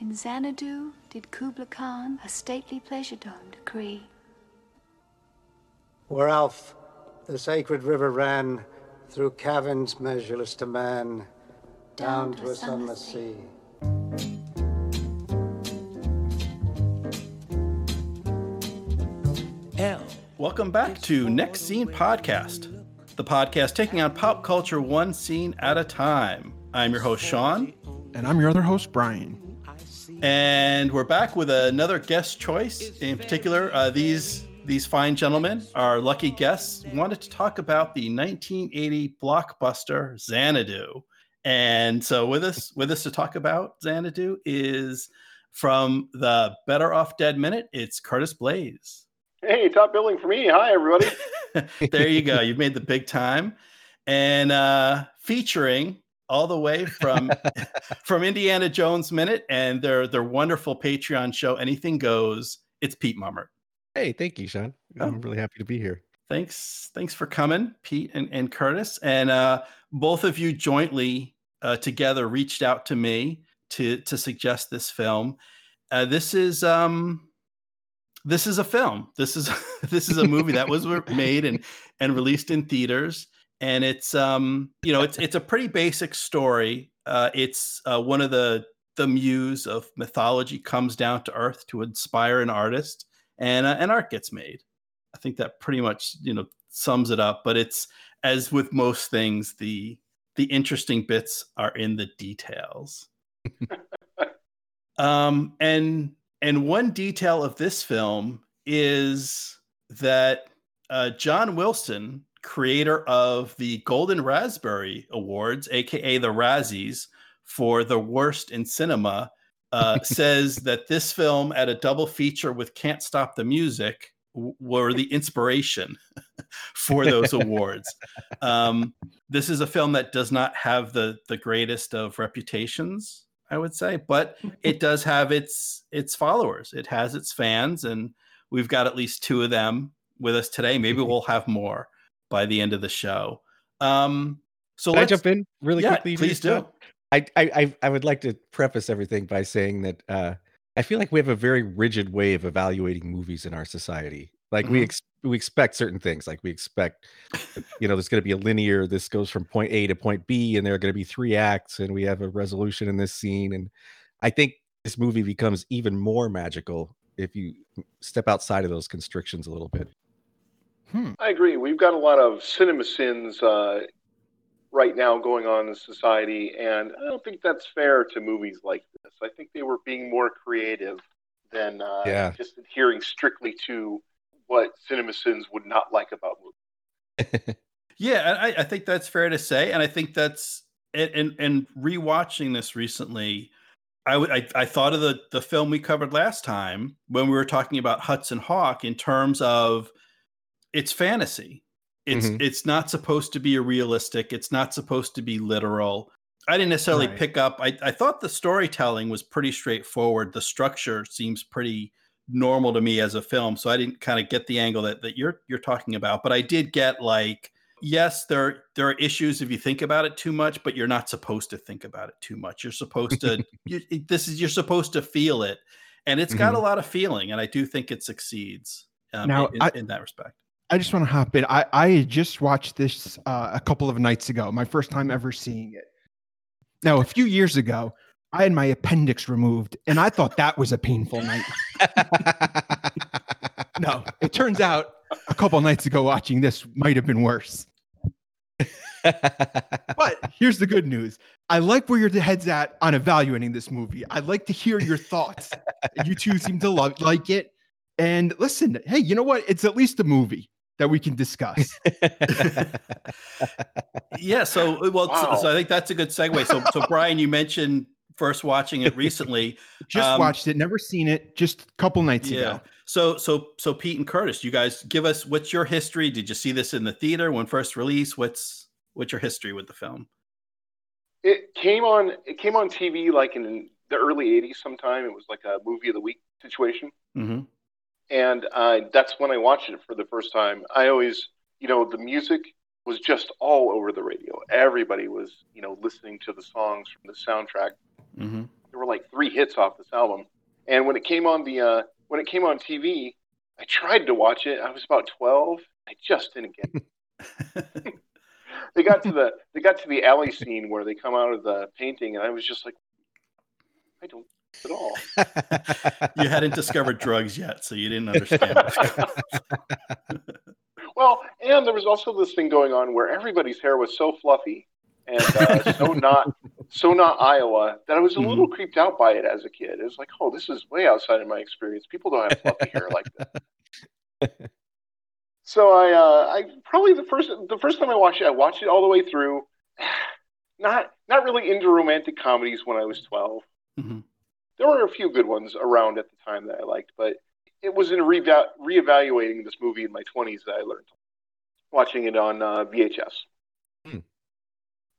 In Xanadu did Kubla Khan a stately pleasure dome decree. Where Alph, the sacred river ran through caverns measureless to man, down, to a sunless sea. L. Welcome back to Next Scene Podcast, the podcast taking on pop culture one scene at a time. I'm your host, Sean. And I'm your other host, Brian. And we're back with another guest choice. In particular, uh, these these fine gentlemen, our lucky guests, wanted to talk about the 1980 blockbuster Xanadu. And so with us with us to talk about Xanadu is from the Better Off Dead Minute, it's Curtis Blaze. Hey, top billing for me. Hi, everybody. there you go. You've made the big time. And uh, featuring all the way from from Indiana Jones Minute and their their wonderful Patreon show, Anything Goes. It's Pete Mummert. Hey, thank you, Sean. Oh. I'm really happy to be here. Thanks, thanks for coming, Pete and, and Curtis. And uh, both of you jointly uh, together reached out to me to to suggest this film. Uh, this is um, this is a film. This is this is a movie that was made and and released in theaters and it's um you know it's it's a pretty basic story. Uh it's uh, one of the the muse of mythology comes down to earth to inspire an artist and uh, and art gets made. I think that pretty much you know sums it up but it's as with most things the the interesting bits are in the details. Um and and one detail of this film is that uh, john wilson creator of the Golden Raspberry Awards, aka the Razzies, for the worst in cinema, uh, says that this film, at a double feature with Can't Stop the Music, w- were the inspiration for those awards. Um, this is a film that does not have the the greatest of reputations, I would say, but it does have its its followers. It has its fans, and we've got at least two of them with us today. Maybe we'll have more by the end of the show. Um, so Can I let's jump in really yeah, quickly? Please do. I, I I would like to preface everything by saying that uh, I feel like we have a very rigid way of evaluating movies in our society. Like we Mhm. ex- we expect certain things. Like we expect, you know, there's going to be a linear. This goes from point A to point B, and there are going to be three acts, and we have a resolution in this scene. And I think this movie becomes even more magical if you step outside of those constrictions a little bit. Hmm. I agree. We've got a lot of cinema sins uh, right now going on in society, and I don't think that's fair to movies like this. I think they were being more creative than uh, Yeah. just adhering strictly to what cinema sins would not like about movies. Yeah, I, I think that's fair to say, and I think that's and and, and rewatching this recently. I would I, I thought of the the film we covered last time when we were talking about Hudson Hawk in terms of it's fantasy. It's Mhm. it's not supposed to be a realistic. It's not supposed to be literal. I didn't necessarily Right. pick up. I, I thought the storytelling was pretty straightforward. The structure seems pretty normal to me as a film, so I didn't kind of get the angle that that you're you're talking about. But I did get like yes, there there are issues if you think about it too much, but you're not supposed to think about it too much. You're supposed to you, this is you're supposed to feel it, and it's got a lot of feeling, and I do think it succeeds um, Now, in, I- in that respect. I just want to hop in. I, I just watched this uh, a couple of nights ago, my first time ever seeing it. Now, a few years ago, I had my appendix removed, and I thought that was a painful night. No, it turns out a couple of nights ago watching this might have been worse. But here's the good news. I like where your head's at on evaluating this movie. I'd like to hear your thoughts. you two seem to love, like it. And listen, hey, you know what? It's at least a movie that we can discuss. yeah so uh, well so- so, i think that's a good segue so so brian you mentioned first watching it recently Just Um, watched it, never seen it, just a couple nights yeah ago. so so so pete and curtis you guys give us what's your history did you see this in the theater when first released what's what's your history with the film It came on. It came on TV like in the early '80s. Sometime it was like a movie of the week situation. mm-hmm. And uh, that's when I watched it for the first time. I always, you know, the music was just all over the radio. Everybody was, you know, listening to the songs from the soundtrack. Mm-hmm. there were like three hits off this album. And when it came on the uh, when it came on TV, I tried to watch it. I was about twelve. I just didn't get it. they got to the they got to the alley scene where they come out of the painting, and I was just like, I don't at all. you hadn't discovered drugs yet, so you didn't understand. well, and there was also this thing going on where everybody's hair was so fluffy and uh, so not so not Iowa that I was a little mm-hmm. creeped out by it as a kid. It was like, oh, this is way outside of my experience. People don't have fluffy hair like that. So I, uh, I probably the first the first time I watched it, I watched it all the way through. Not not really into romantic comedies when I was 12 mm-hmm. There were a few good ones around at the time that I liked, but it was in re- reevaluating this movie in my twenties that I learned watching it on uh, VHS. Hmm.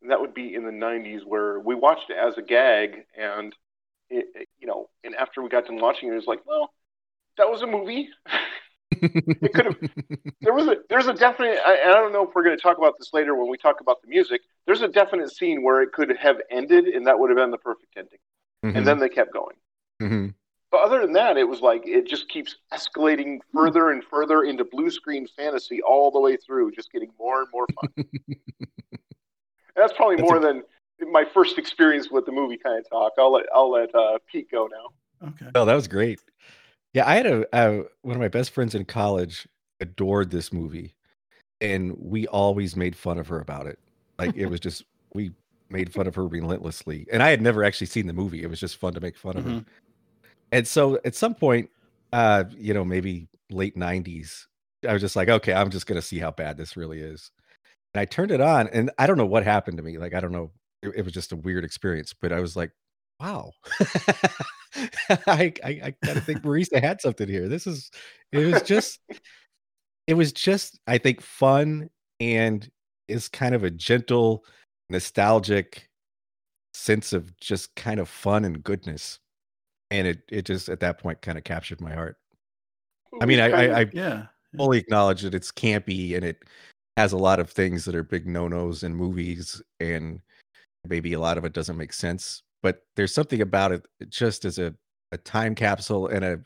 And that would be in the '90s, where we watched it as a gag, and it, it, you know, and after we got done watching it, it was like, well, that was a movie. it could have. There was a. There's a definite. I, I don't know if we're going to talk about this later when we talk about the music. There's a definite scene where it could have ended, and that would have been the perfect ending. Mm-hmm. And then they kept going. Mm-hmm. But other than that, it was like it just keeps escalating further and further into blue screen fantasy all the way through, just getting more and more fun. that's probably that's more a... than my first experience with the movie kind of talk. I'll let I'll let uh, Pete go now. Okay. Oh, that was great. Yeah, I had a, a one of my best friends in college adored this movie, and we always made fun of her about it. Like it was just we made fun of her relentlessly, and I had never actually seen the movie. It was just fun to make fun of mm-hmm. her. And so at some point, uh, you know, maybe late '90s, I was just like, okay, I'm just gonna see how bad this really is. And I turned it on, and I don't know what happened to me. Like I don't know, it, it was just a weird experience. But I was like, wow. I, I, I gotta think Marisa had something here. This is it was just it was just I think fun and is kind of a gentle, nostalgic sense of just kind of fun and goodness. And it it just at that point kind of captured my heart. I mean, I, I, I yeah fully acknowledge that it's campy and it has a lot of things that are big no-nos in movies and maybe a lot of it doesn't make sense but there's something about it just as a, a time capsule and a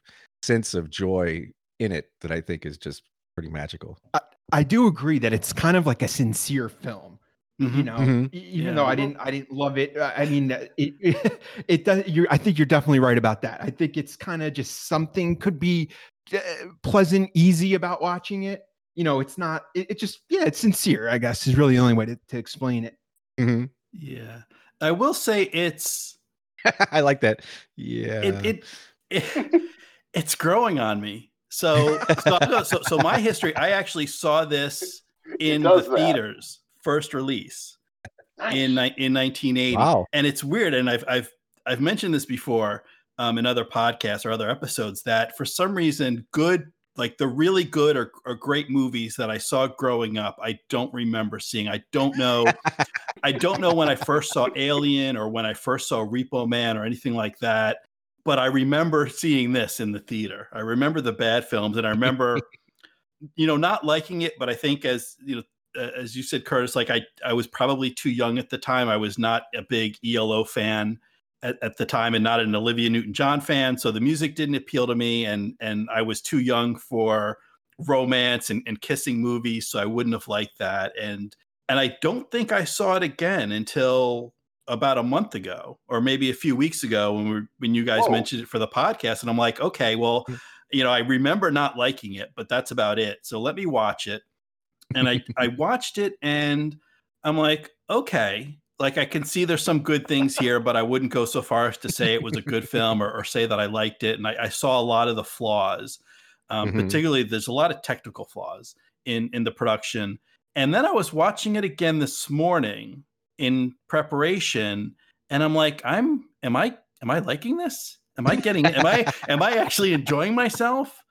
sense of joy in it that I think is just pretty magical. I, I do agree that it's kind of like a sincere film. Mm-hmm. You know, mm-hmm. even yeah. though I didn't, I didn't love it. I mean, it, it, it does. You're, I think you're definitely right about that. I think it's kind of just something could be uh, pleasant, easy about watching it. You know, it's not. It, it, just, yeah, it's sincere. I guess is really the only way to, to explain it. Mm-hmm. Yeah, I will say it's. I like that. Yeah. It, it, it it's growing on me. So, so, so, so, my history. I actually saw this in the that. theaters first release nice. in in 1980. Wow. And it's weird, and I've I've I've mentioned this before um, in other podcasts or other episodes that for some reason, good like the really good or, or great movies that I saw growing up, I don't remember seeing. I don't know. I don't know when I first saw Alien or when I first saw Repo Man or anything like that. But I remember seeing this in the theater. I remember the bad films, and I remember, you know, not liking it. But I think as you know, as you said, Curtis, like I, I was probably too young at the time. I was not a big ELO fan at, at, the time and not an Olivia Newton-John fan. So the music didn't appeal to me and and I was too young for romance and, and kissing movies. So I wouldn't have liked that. And and I don't think I saw it again until about a month ago or maybe a few weeks ago when we when you guys oh. mentioned it for the podcast. And I'm like, okay, well, mm. you know, I remember not liking it, but that's about it. So let me watch it. And I I watched it and I'm like, okay, like I can see there's some good things here, but I wouldn't go so far as to say it was a good film or, or say that I liked it. And I, I, saw a lot of the flaws, um, mm-hmm. particularly there's a lot of technical flaws in in the production. And then I was watching it again this morning in preparation, and I'm like, I'm am I am I liking this? Am I getting am I am I actually enjoying myself?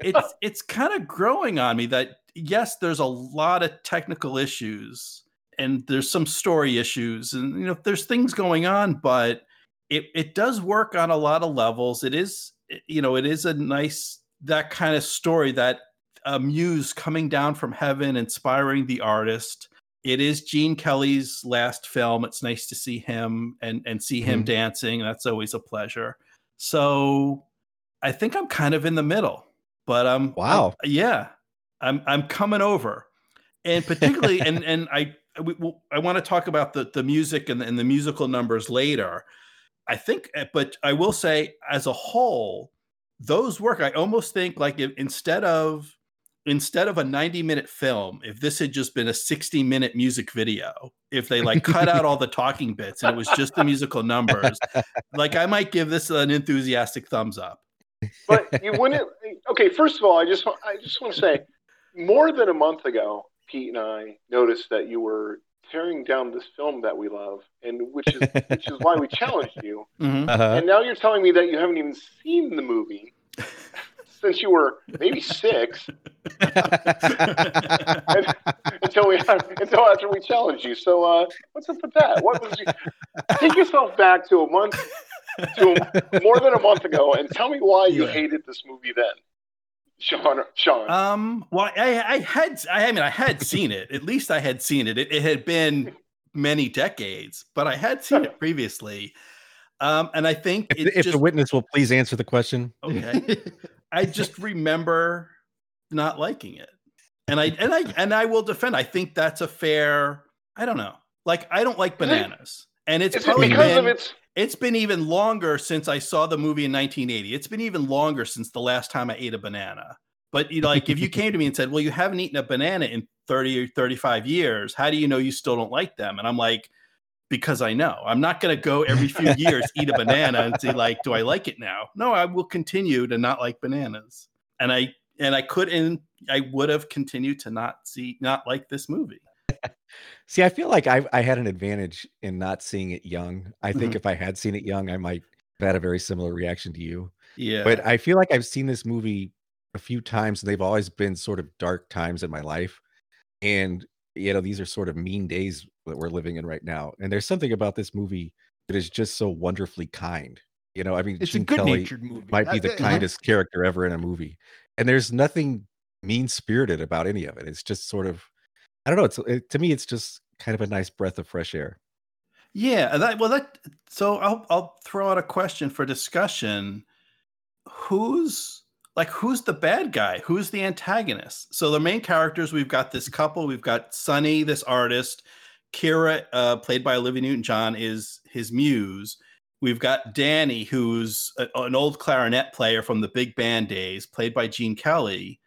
It's it's kind of growing on me that yes, there's a lot of technical issues and there's some story issues and you know there's things going on but it it does work on a lot of levels it is you know it is a nice that kind of story that a muse coming down from heaven inspiring the artist it is Gene Kelly's last film. It's nice to see him and and see him Mhm. dancing. That's always a pleasure. So I think I'm kind of in the middle, but um, Wow. yeah, I'm I'm coming over, and particularly and and I we, we- I want to talk about the the music and the, and the musical numbers later. I think, uh, but I will say as a whole, those work. I almost think like if, instead of instead of a 90 minute film, if this had just been a 60 minute music video, if they like cut out all the talking bits and it was just the musical numbers, like I might give this an enthusiastic thumbs up. But you wouldn't. Okay, first of all, I just I just want to say, more than a month ago, Pete and I noticed that you were tearing down this film that we love, and which is which is why we challenged you. Mhm. Uh-huh. And now you're telling me that you haven't even seen the movie since you were maybe six until we until after we challenged you. So uh, what's up with that? What was you, take yourself back to a month to more than a month ago and tell me why you Yeah. hated this movie then, Sean. Sean. Um, well, I, I had, I mean, I had seen it. At least I had seen it. It, it had been many decades, but I had seen it previously. Um, and I think if, it if just the witness will please answer the question. okay. I just remember not liking it, and I and I and I will defend. I think that's a fair. I don't know. Like I don't like bananas, and it's is it probably because been, of its? It's been even longer since I saw the movie in 1980. It's been even longer since the last time I ate a banana. But you know, like if you came to me and said, "Well, you haven't eaten a banana in 30 or 35 years. How do you know you still don't like them?" And I'm like, "Because I know. I'm not going to go every few years eat a banana and see like, do I like it now? No, I will continue to not like bananas." And I and I could and I would have continued to not see not like this movie. See, I feel like I I had an advantage in not seeing it young. I think Mhm. if I had seen it young, I might have had a very similar reaction to you. Yeah. But I feel like I've seen this movie a few times, and they've always been sort of dark times in my life. And you know, these are sort of mean days that we're living in right now. And there's something about this movie that is just so wonderfully kind. You know, I mean, It's a good Kelly natured movie. might be the kindest character ever in a movie, and there's nothing mean spirited about any of it. It's just sort of, I don't know. It's it, to me, it's just kind of a nice breath of fresh air. Yeah, that well that so I'll I'll throw out a question for discussion. Who's like who's the bad guy? Who's the antagonist? So the main characters we've got this couple, we've got Sonny, this artist, Kira, uh, played by Olivia Newton-John, is his muse. We've got Danny, who's a- an old clarinet player from the big band days, played by Gene Kelly.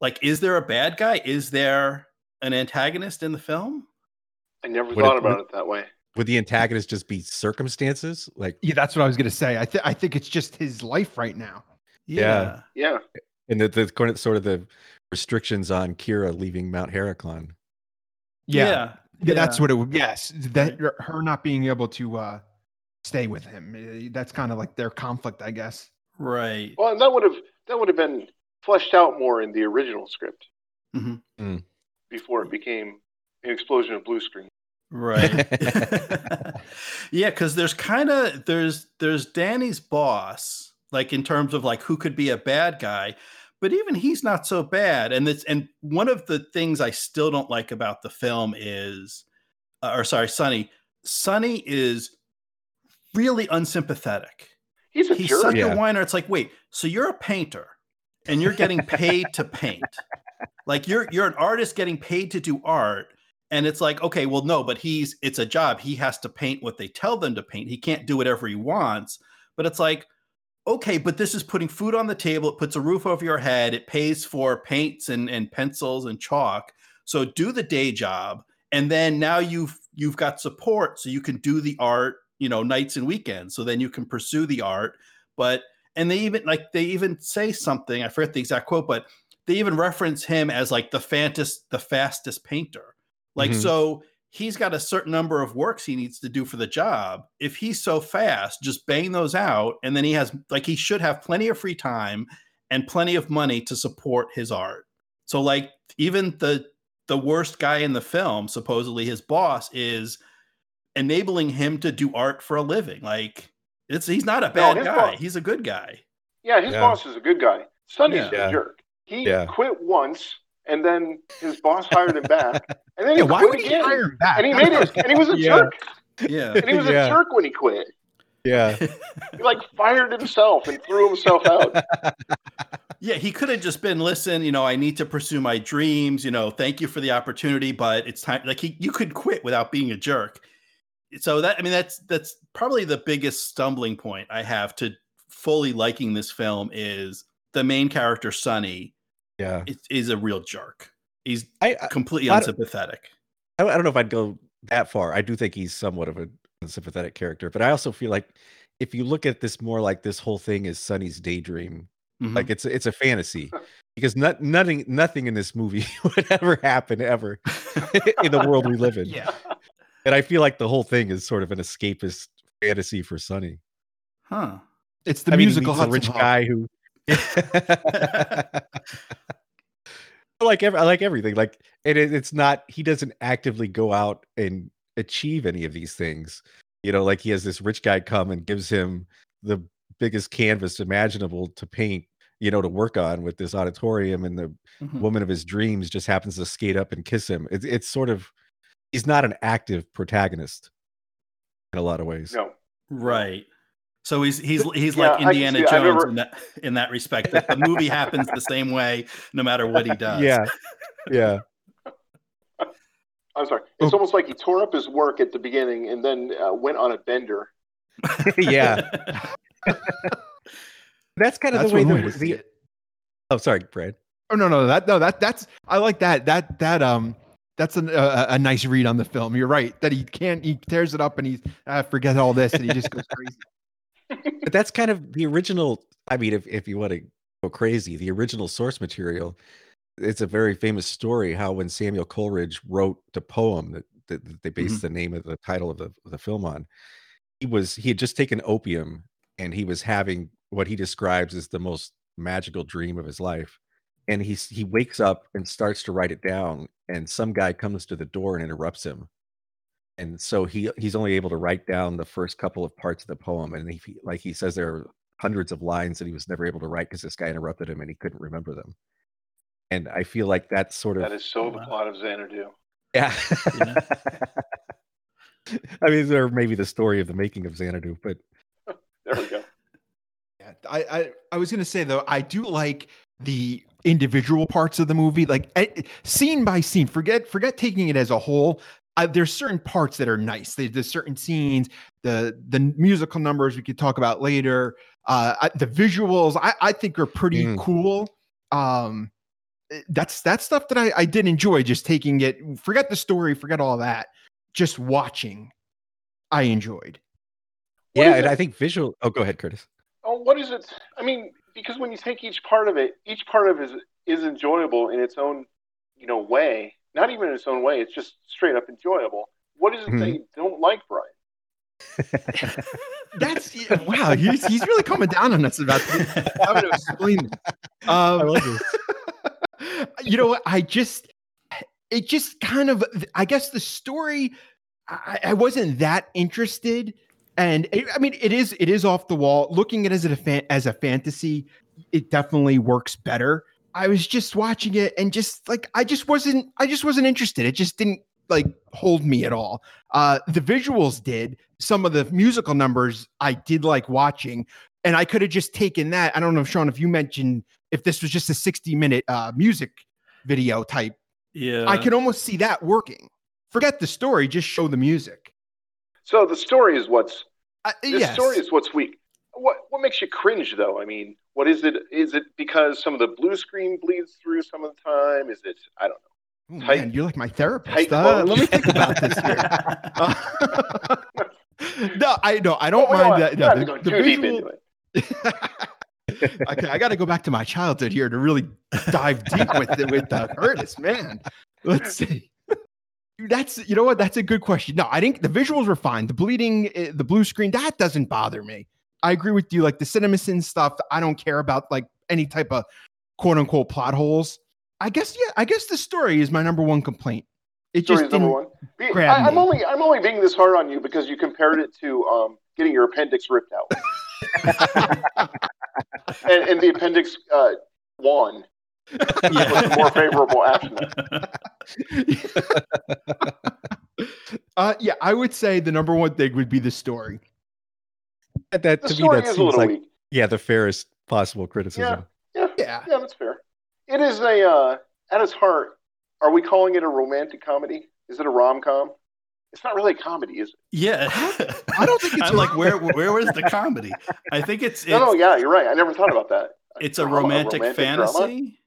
Like, is there a bad guy? Is there an antagonist in the film? I never Would it- thought about would- it that way. Would the antagonist just be circumstances? Like, Yeah, that's what I was gonna say. I th- I think it's just his life right now. Yeah. Yeah. and the, the sort of the restrictions on Kira leaving Mount Helicon. Yeah, Yeah. yeah, that's what it would. Yes, that her not being able to uh stay with him. eh, That's kind of like their conflict, I guess. right. Well, and that would have that would have been fleshed out more in the original script Mhm. Mm. Before it became an explosion of blue screen. Right. yeah, because there's kind of there's there's Danny's boss, like in terms of like who could be a bad guy, but even he's not so bad. And this and one of the things I still don't like about the film is, uh, or sorry, Sonny. Sonny is really unsympathetic. He's a He's jerk. such Yeah. a whiner. It's like, wait, so you're a painter and you're getting paid to paint. Like you're you're an artist getting paid to do art. And it's like, okay, well, no, but he's it's a job. He has to paint what they tell them to paint. He can't do whatever he wants. But it's like, okay, but this is putting food on the table. It puts a roof over your head. It pays for paints and, and pencils and chalk. So do the day job. And then now you've you've got support so you can do the art, you know, nights and weekends. So then you can pursue the art. But and they even like they even say something, I forget the exact quote, but they even reference him as like the fastest, the fastest painter. Like Mhm. so he's got a certain number of works he needs to do for the job. If he's so fast, just bang those out, and then he has like he should have plenty of free time and plenty of money to support his art. So like even the the worst guy in the film, supposedly his boss, is enabling him to do art for a living. Like it's he's not a bad his guy. boss- He's a good guy. Yeah, his Yeah. boss is a good guy. Sonny's Yeah. a jerk. He Yeah. quit once and then his boss hired him back, and then Yeah, he why quit would he hire him back? And he made it, and he was a Yeah. jerk. Yeah. And he was Yeah. a jerk when he quit. Yeah. He like fired himself and threw himself out. Yeah, he could have just been, listen, you know, I need to pursue my dreams, you know, thank you for the opportunity, but it's time like he you could quit without being a jerk. So that I mean that's that's probably the biggest stumbling point I have to fully liking this film is the main character Sonny Yeah. is, is a real jerk. He's I, I completely I unsympathetic. I I don't know if I'd go that far. I do think he's somewhat of a sympathetic character, but I also feel like if you look at this more like this whole thing is Sonny's daydream, Mhm. like it's it's a fantasy because not, nothing nothing in this movie would ever happen ever in the world we live in. Yeah. And I feel like the whole thing is sort of an escapist fantasy for Sonny. huh. It's the I mean, musical meets a rich guy who like every, I like everything like it, it's not he doesn't actively go out and achieve any of these things you know like he has this rich guy come and gives him the biggest canvas imaginable to paint you know to work on with this auditorium and the Mhm. woman of his dreams just happens to skate up and kiss him it's, it's sort of he's not an active protagonist in a lot of ways No. Right. So he's he's he's Yeah, like I Indiana see- Jones never- in that in that respect. That the movie happens the same way no matter what he does. yeah yeah I'm sorry. It's almost like he tore up his work at the beginning and then uh, went on a bender. yeah that's kind of That's the way one the, way the oh sorry brad Oh no, no, that no, that that's I like that. That that um that's an, a, a nice read on the film. You're right that he can't he tears it up and he uh, forget all this and he just goes crazy. But that's kind of the original i mean if, if you want to go crazy the original source material it's a very famous story how when samuel coleridge wrote the poem that, that, that they based mm-hmm. the name of the title of the, of the film on he was he had just taken opium and he was having what he describes as the most magical dream of his life. And he's he wakes up and starts to write it down and some guy comes to the door and interrupts him and so he he's only able to write down the first couple of parts of the poem and he like he says there are hundreds of lines that he was never able to write because this guy interrupted him and he couldn't remember them and i feel like that's sort of That is so the Wow. plot of Xanadu. yeah Yeah. i mean there may be the story of the making of xanadu but There we go. Yeah, I, I I was gonna say though, I do like the individual parts of the movie, like eh, scene by scene. Forget forget taking it as a whole. I, there's certain parts that are nice. There- There's certain scenes, the the musical numbers we could talk about later. Uh, I, the visuals I, I think are pretty Mm. cool. Um, eh, that's that stuff that I, I did enjoy. Just taking it. Forget the story. Forget all that. Just watching, I enjoyed. What yeah and it? i think visual oh go ahead curtis Oh, what is it? I mean, because when you take each part of it, each part of it is is enjoyable in its own, you know, way. Not even in its own way. It's just straight up enjoyable. What is it that Mhm. you don't like, Brian? That's wow. He's he's really coming down on us about this. I'm going to explain. this. Um, love this. you know what? I just it just kind of I guess the story I, I wasn't that interested, and it, I mean it is it is off the wall. Looking at it as a fan, as a fantasy, it definitely works better. I was just watching it and just like I just wasn't I just wasn't interested. It just didn't like hold me at all. Uh the visuals did. Some of the musical numbers I did like watching and I could have just taken that. I don't know if Sean if you mentioned if this was just a 60 minute uh music video type. yeah. I can almost see that working. Forget the story, just show the music. So the story is what's Uh, the yes. story is what's weak. What what makes you cringe though? I mean, what is it? Is it because some of the blue screen bleeds through some of the time? Is it? I don't know. Oh, tight- man, you're like my therapist. Uh, let me think about this here. No, I no, I don't Oh, mind that. No, the, the visual- okay, I got to go back to my childhood here to really dive deep with it with uh, Curtis. Man, let's see. That's you know what? That's a good question. No, I think the visuals were fine. The bleeding, eh, the blue screen, that doesn't bother me. I agree with you. Like the CinemaSin stuff, I don't care about like any type of quote unquote plot holes. I guess yeah. I guess the story is my number one complaint. It Story just is number didn't. one. Be- grab I, I'm only I'm only being this hard on you because you compared it to um, getting your appendix ripped out, and, and the appendix uh, won. What's the more favorable action? uh, yeah, I would say the number one thing would be the story. That that- to me story that is a seems like weak. yeah the fairest possible criticism. Yeah, Yeah. yeah, that's fair. It is a uh, at its heart. Are we calling it a romantic comedy? Is it a rom com? It's not really a comedy, is it? Yeah, I don't think it's I'm like, where where was the comedy? I think it's it's, no, no, yeah, you're right. I never thought about that. it's a drama, romantic, drama? fantasy.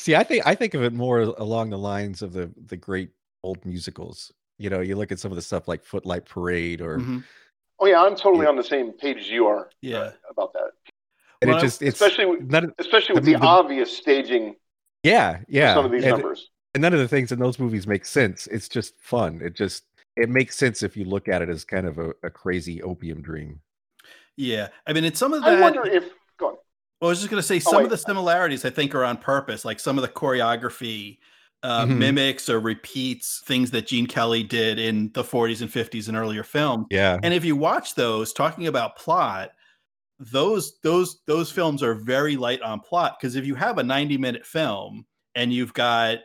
See, I think I think of it more along the lines of the the great old musicals. You know, you look at some of the stuff like Footlight Parade, or Mhm. Oh yeah, I'm totally on the same page as you are. Yeah. uh, about that. and Well, it just it's especially with- none Especially with I mean, the the- obvious staging yeah yeah some of these and, numbers. and none of the things in those movies make sense. It's just fun. It just it makes sense if you look at it as kind of a, a crazy opium dream. Yeah, I mean, it's some of the I wonder if go on. I was just going to say Oh, some wait. of the similarities I think are on purpose, like some of the choreography uh, Mhm. mimics or repeats things that Gene Kelly did in the 40s and 50s and earlier films. Yeah, And if you watch those, talking about plot, those those those films are very light on plot because if you have a 90 minute film and you've got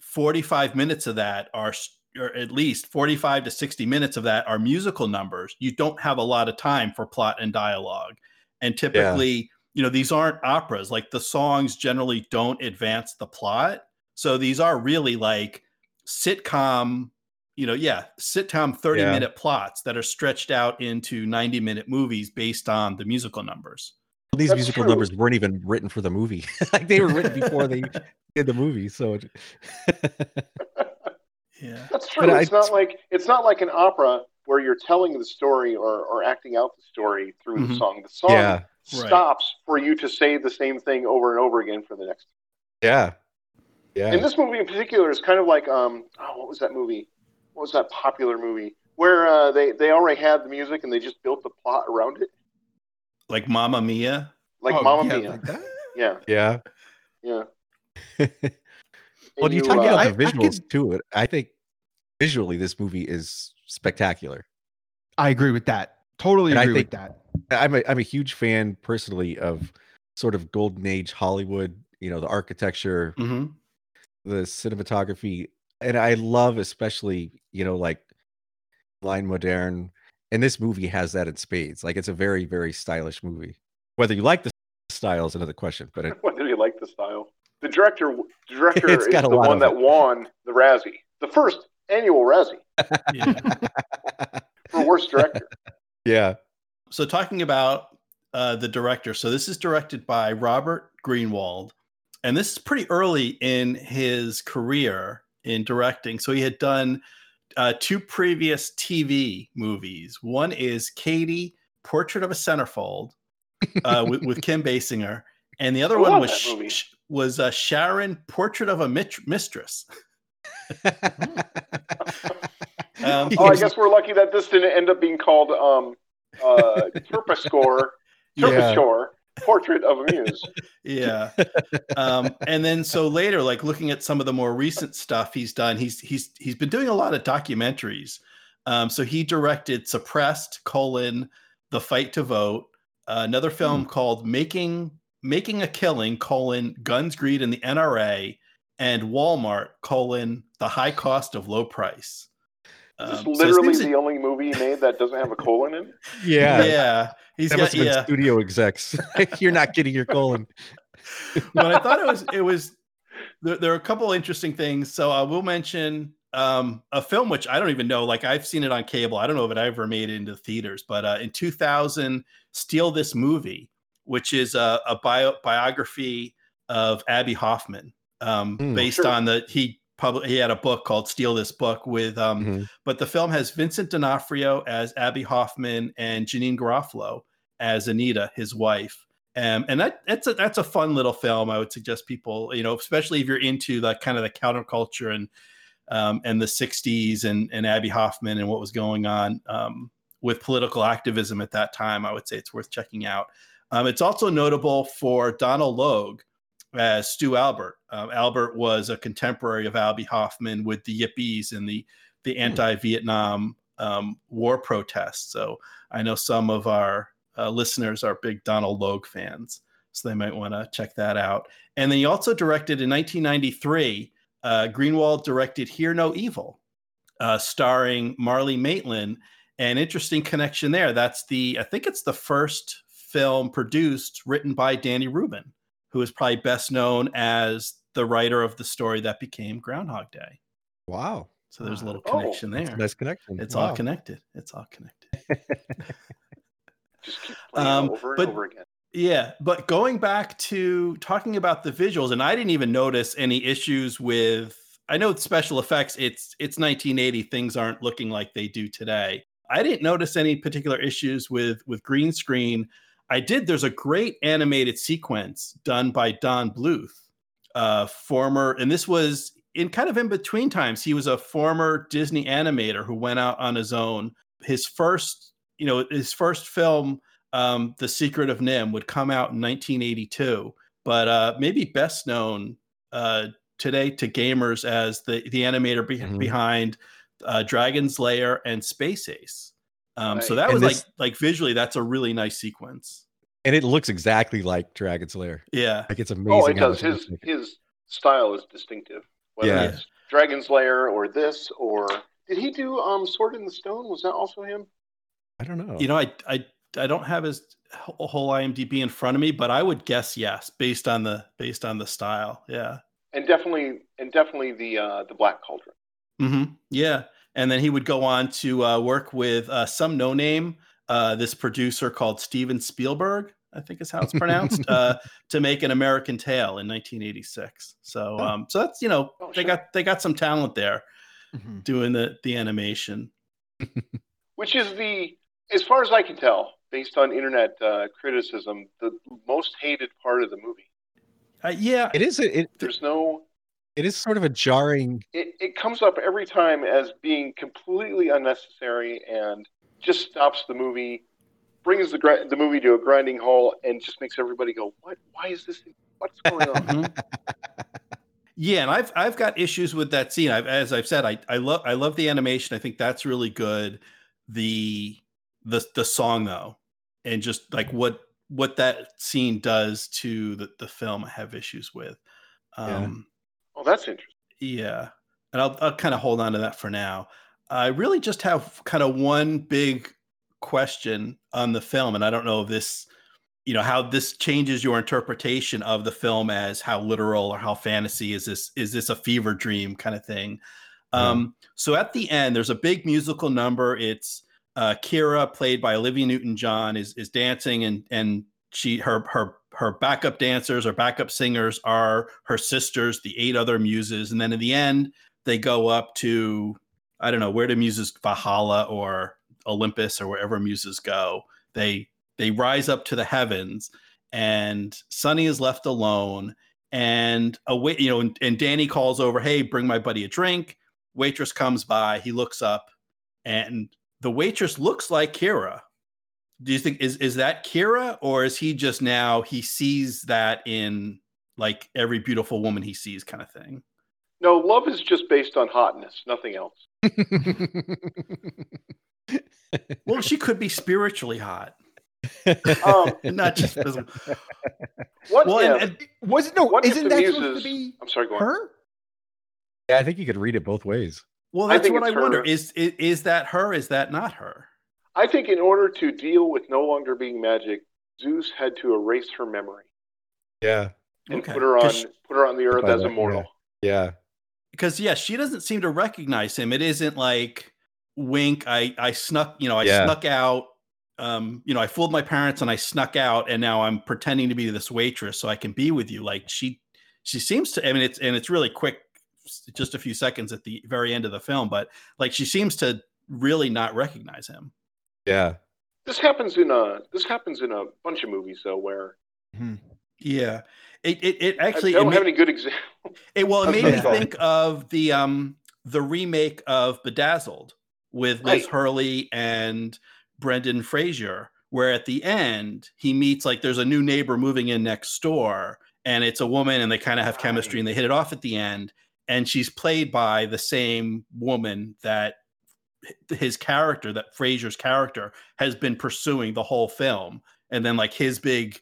45 minutes of that are or at least 45 to 60 minutes of that are musical numbers you don't have a lot of time for plot and dialogue. And typically you know these aren't operas. Like the songs generally don't advance the plot so these are really like sitcom you know yeah sitcom 30 Yeah. minute plots that are stretched out into 90 minute movies based on the musical numbers these That's musical true. numbers weren't even written for the movie. like they were written before they did the movie. So yeah That's true. But it's I- not like it's not like an opera where you're telling the story or, or acting out the story through Mhm. the song. The song yeah, Right. stops for you to say the same thing over and over again for the next. yeah, yeah. And this movie in particular is kind of like um oh what was that movie? What was that popular movie where uh, they they already had the music and they just built the plot around it, like Mamma Mia like Oh, Mamma yeah, Mia. like yeah, yeah. yeah. well, you you, talk uh, about I- the I visuals could- too. It I think visually this movie is spectacular. I agree with that. Totally And I agree think- with that. I'm a I'm a huge fan personally of sort of golden age Hollywood. You know, the architecture, hmm the cinematography, and I love especially you know like line modern, And this movie has that in spades. Like it's a very very stylish movie. Whether you like the style is another question, but it, What do you like the style? The director, the director It's is got a the lot one that it. won the Razzie, the first annual Razzie yeah for worst director. yeah, so talking about uh, the director so this is directed by robert greenwald and this is pretty early in his career in directing. So he had done uh, two previous tv movies. One is katie portrait of a centerfold uh, with, with kim basinger. And the other I one was Sh- Sh- was uh, sharon portrait of a mit- mistress. Um, Oh, I guess we're lucky that this didn't end up being called um, uh, Terpsichore, Yeah. Terpsichore, Portrait of a Muse. yeah um and then so later like looking at some of the more recent stuff he's done he's he's he's been doing a lot of documentaries um so he directed suppressed colon the fight to vote uh, another film called making making a killing colon guns greed and the nra and walmart colon the high cost of low price Um, this so his literally name's- the only movie he made that doesn't have a colon in? it? yeah, yeah he's That got must have been yeah studio execs. You're not getting your colon. but I thought it was it was there, there are a couple interesting things. So I will mention um, a film which I don't even know. Like I've seen it on cable. I don't know if it ever made it into theaters. But uh, in 2000, "Steal This Movie," which is a, a bio, biography of Abbie Hoffman, um, Hmm. based Sure. on the he public he had a book called "Steal This Book" with um, Mhm. but the film has Vincent D'Onofrio as Abbie Hoffman and Janeane Garofalo as Anita, his wife. Um, and that that's a that's a fun little film. I would suggest people, you know, especially if you're into the kind of the counterculture and um, and the '60s and and Abbie Hoffman and what was going on um, with political activism at that time. I would say it's worth checking out. Um, it's also notable for Donal Logue as Stu Albert. Um, Albert was a contemporary of Albie Hoffman with the Yippies and the the anti-Vietnam um, war protests. So I know some of our uh, listeners are big Donal Logue fans. So they might want to check that out. And then he also directed in 1993. Uh, Greenwald directed "Hear No Evil," uh, starring Marlee Matlin. An interesting connection there. That's the I think it's the first film produced written by Danny Rubin, who is probably best known as the writer of the story that became Groundhog Day. Wow. So there's a little Oh, connection That's there. a nice connection. It's Wow. all connected. It's all connected. Just keep playing Um, over and but- over again. Yeah, but going back to talking about the visuals, and I didn't even notice any issues with. I know it's special effects. It's it's 1980. Things aren't looking like they do today. I didn't notice any particular issues with with green screen. I did. There's a great animated sequence done by Don Bluth, uh, former, and this was in kind of in between times. He was a former Disney animator who went out on his own. His first, you know, his first film um, The Secret of NIMH would come out in 1982, but uh, maybe best known uh, today to gamers as the, the animator be- Mhm. behind uh, Dragon's Lair and Space Ace. Um, So that And was this- like like visually, that's a really nice sequence. And it looks exactly like Dragon's Lair. Yeah, Like it's amazing. Oh, it does. His looks like it. his style is distinctive. Whether Yeah. it's Dragon's Lair or this or did he do um Sword in the Stone? Was that also him? I don't know. you know, I I I don't have his whole whole IMDb in front of me, but I would guess yes, based on the based on the style. Yeah. And definitely and definitely the uh the Black Cauldron. Mm-hmm. Yeah, and then he would go on to uh, work with uh, some no name, uh, this producer called Steven Spielberg, I think is how it's pronounced, uh, to make an American Tail in 1986. So, Oh. um, so that's you know Oh, they sure. got they got some talent there Mhm. doing the the animation. Which is the as far as I can tell, based on internet uh, criticism, the most hated part of the movie. Uh, yeah, it is. a- It There's no it is sort of a jarring. it, it comes up every time as being completely unnecessary and just stops the movie, brings the gri- the movie to a grinding halt, and just makes everybody go, "What? Why is this? What's going on?" Mhm. Yeah, and I've I've got issues with that scene. I've, as I've said, I I love I love the animation. I think that's really good. The the the song though, and just like what what that scene does to the the film, I have issues with. Yeah. Um, oh, that's interesting. yeah, and I'll I'll kind of hold on to that for now. I really just have kind of one big question on the film, and I don't know if this, you know, how this changes your interpretation of the film as how literal or how fantasy is this is this a fever dream kind of thing. Yeah. Um, so at the end, there's a big musical number. It's uh, Kira, played by Olivia Newton-John, is is dancing, and and she her her her backup dancers or backup singers are her sisters, the eight other muses, and then in the end, they go up to I don't know where do muses Valhalla or Olympus or wherever muses go. They they rise up to the heavens, and Sonny is left alone. And a wait, you know, and, and Danny calls over, "Hey, bring my buddy a drink." Waitress comes by. He looks up, and the waitress looks like Kira. Do you think is is that Kira, or is he just now he sees that in like every beautiful woman he sees kind of thing? No, love is just based on hotness, nothing else. Well, she could be spiritually hot, Um, not just physical. what Well, if? and, and Was it no? what if isn't that muses? supposed to be I'm sorry, go on. her? yeah, I think you could read it both ways. well, that's think what I it's wonder. Is, is is that her? Is that not her? I think in order to deal with no longer being magic, Zeus had to erase her memory Yeah, and Okay. put her on 'Cause- put her on the earth as a mortal. yeah. because yeah, she doesn't seem to recognize him. It isn't like wink. I I snuck, you know, I Yeah. snuck out. Um, you know, I fooled my parents and I snuck out, and now I'm pretending to be this waitress so I can be with you. Like she, she seems to. I mean, it's and it's really quick, just a few seconds at the very end of the film, but like she seems to really not recognize him. Yeah. This happens in a this happens in a bunch of movies though, where Yeah, it it, it I actually don't it, have ma- any good examples. it well it made me Okay. think of the um the remake of Bedazzled with Liz Right. Hurley and Brendan Fraser, where at the end he meets like there's a new neighbor moving in next door, and it's a woman, and they kind of have chemistry, and they hit it off at the end, and she's played by the same woman that h- his character, that Fraser's character, has been pursuing the whole film, and then like his big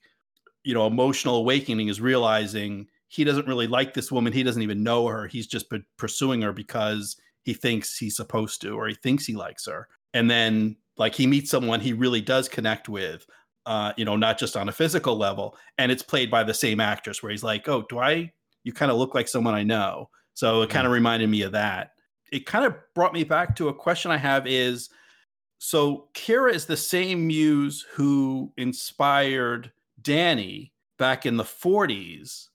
you know emotional awakening is realizing he doesn't really like this woman. He doesn't even know her. He's just pursuing her because he thinks he's supposed to, or he thinks he likes her. And then, like, he meets someone he really does connect with, uh, you know, not just on a physical level. And it's played by the same actress, where he's like, "Oh, do I? You kind of look like someone I know." So it kind of reminded me of that. It kind of brought me back to a question I have: is so Kira is the same muse who inspired Danny back in the 40s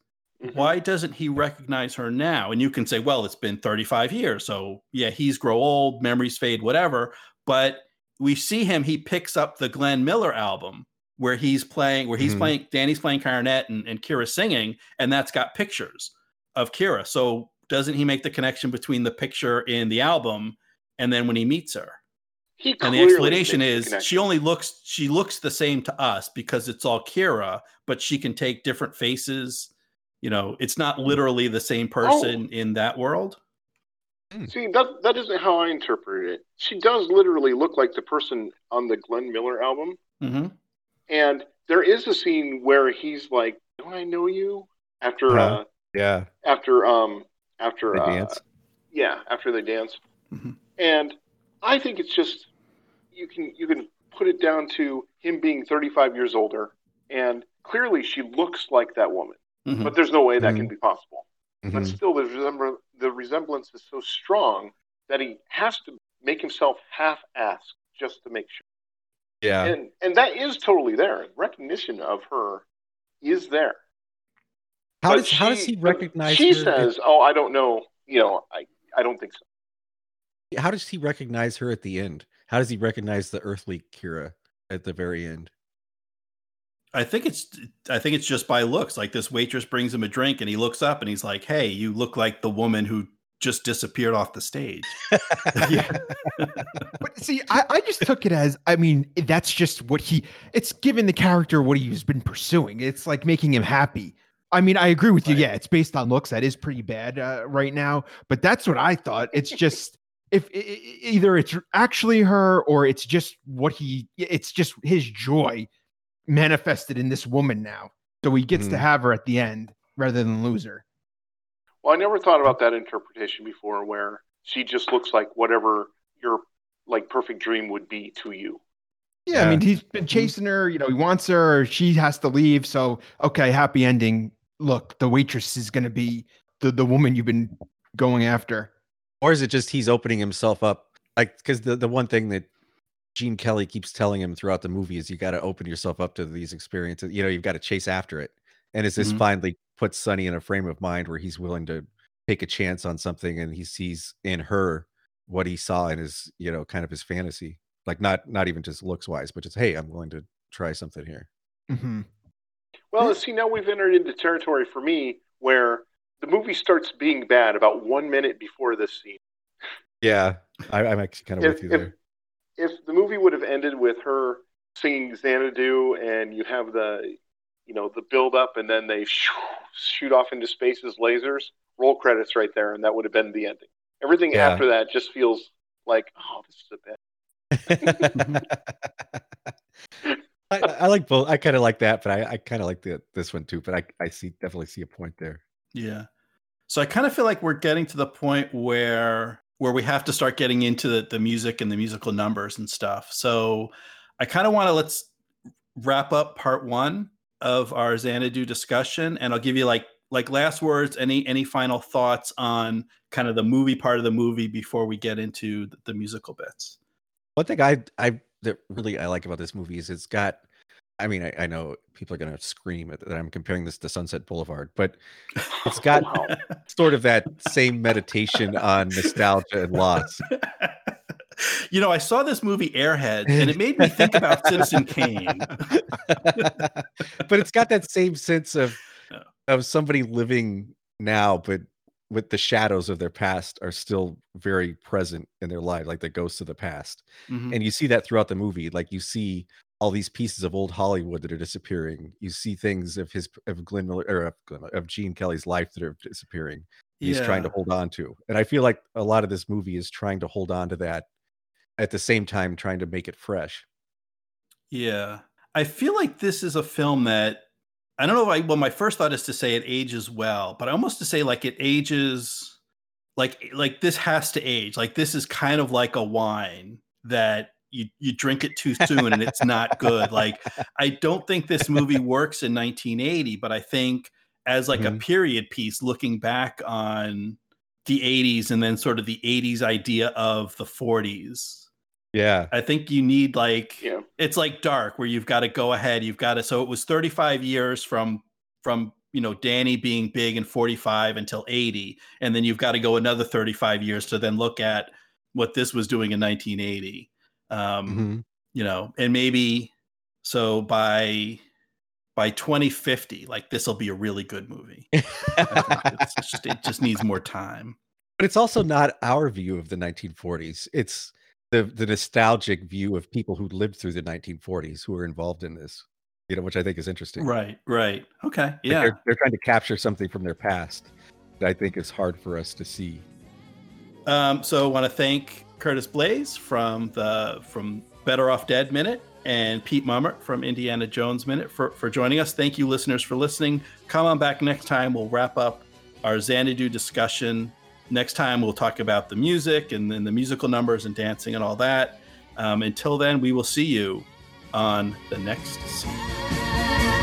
Mhm. why doesn't he recognize her now and you can say well it's been 35 years so yeah he's grow old memories fade whatever but we see him he picks up the glenn miller album where he's playing where he's Mhm. playing danny's playing clarinet and, and kira singing and that's got pictures of kira so doesn't he make the connection between the picture in the album and then when he meets her He and the explanation makes the is she only looks she looks the same to us because it's all Kira, but she can take different faces. You know, it's not literally the same person in that world. See, that that isn't how I interpret it. She does literally look like the person on the Glenn Miller album, hmm and there is a scene where he's like, "Don't I know you?" After Uh-huh. uh, Yeah. after um after The uh, dance. yeah after they dance, Mhm. and I think it's just you can you can put it down to him being 35 years older, and clearly she looks like that woman, hmm but there's no way that Mhm. can be possible. but Mhm. still the, resembl- the resemblance is so strong that he has to make himself half-assed just to make sure Yeah. and and that is totally there recognition of her is there How But does how does he recognize she her? says oh i don't know you know i i don't think so how does he recognize her at the end? How does he recognize the earthly Kira at the very end? I think it's I think it's just by looks. Like this waitress brings him a drink and he looks up and he's like, "Hey, you look like the woman who just disappeared off the stage." yeah. But see, I, I just took it as I mean, that's just what he it's given the character what he's been pursuing. It's like making him happy. I mean, I agree with you. Right. Yeah, it's based on looks. That is pretty bad uh, right now. But that's what I thought. It's just if i- i- either it's actually her or it's just what he it's just his joy manifested in this woman now. So he gets to Mhm. have her at the end rather than lose her. well i never thought about that interpretation before where she just looks like whatever your like perfect dream would be to you Yeah, I mean, he's been chasing her. You know, he wants her. She has to leave. So, okay, happy ending. Look, the waitress is going to be the the woman you've been going after. Or is it just he's opening himself up? Like, because the, the one thing that Gene Kelly keeps telling him throughout the movie is you got to open yourself up to these experiences. You know, you've got to chase after it. And as this Mhm. finally puts Sonny in a frame of mind where he's willing to take a chance on something and he sees in her what he saw in his, you know, kind of his fantasy. Like not not even just looks wise, but just hey, I'm willing to try something here. Mhm. Well, hmm. see, now we've entered into territory for me where the movie starts being bad about one minute before this scene. Yeah, I, I'm actually kind of If, with you if, there. if the movie would have ended with her singing Xanadu and you have the, you know, the build up and then they shoo, shoot off into space as lasers, roll credits right there, and that would have been the ending. Everything Yeah. after that just feels like, oh, this is a bad. I, I like both. I kind of like that, but I, I kind of like the this one too. But I, I see definitely see a point there. Yeah. So I kind of feel like we're getting to the point where where we have to start getting into the, the music and the musical numbers and stuff. So I kind of want to let's wrap up part one of our Xanadu discussion, and I'll give you like like last words. Any any final thoughts on kind of the movie part of the movie before we get into the, the musical bits? One thing I I that really I like about this movie is it's got. I mean, I, I know people are going to scream at, that I'm comparing this to Sunset Boulevard, but it's got Wow. sort of that same meditation on nostalgia and loss. you know, I saw this movie Airhead, and it made me think about Citizen Kane. but it's got that same sense of of somebody living now, but with the shadows of their past are still very present in their life, like the ghosts of the past. Mhm. And you see that throughout the movie. Like you see all these pieces of old Hollywood that are disappearing. You see things of his of Glenn Miller or of, Glenn of Gene Kelly's life that are disappearing. He's trying to hold on to. And I feel like a lot of this movie is trying to hold on to that at the same time trying to make it fresh. Yeah. I feel like this is a film that I don't know if I well, my first thought is to say it ages well, but I almost to say like it ages like like this has to age. Like this is kind of like a wine that you you drink it too soon and it's not good. Like I don't think this movie works in 1980, but I think as like Mhm. a period piece looking back on the 80s and then sort of the 80s idea of the 40s. Yeah. I think you need like Yeah. it's like dark where you've got to go ahead you've got to so it was 35 years from from you know danny being big in 45 until 80 and then you've got to go another 35 years to then look at what this was doing in 1980 um Mhm. you know and maybe so by by 2050 like this will be a really good movie it's just, it just needs more time but it's also not our view of the 1940s. It's the the nostalgic view of people who lived through the 1940s who were involved in this. You know, which I think is interesting. right right okay Like, yeah they're, they're trying to capture something from their past that I think is hard for us to see. Um, so I want to thank Curtis Blaze from the from Better Off Dead Minute and Pete Mummert from Indiana Jones Minute for, for joining us. Thank you, listeners, for listening. Come on back next time. We'll wrap up our Xanadu discussion. Next time, we'll talk about the music and then the musical numbers and dancing and all that. Um, until then, we will see you on the next scene.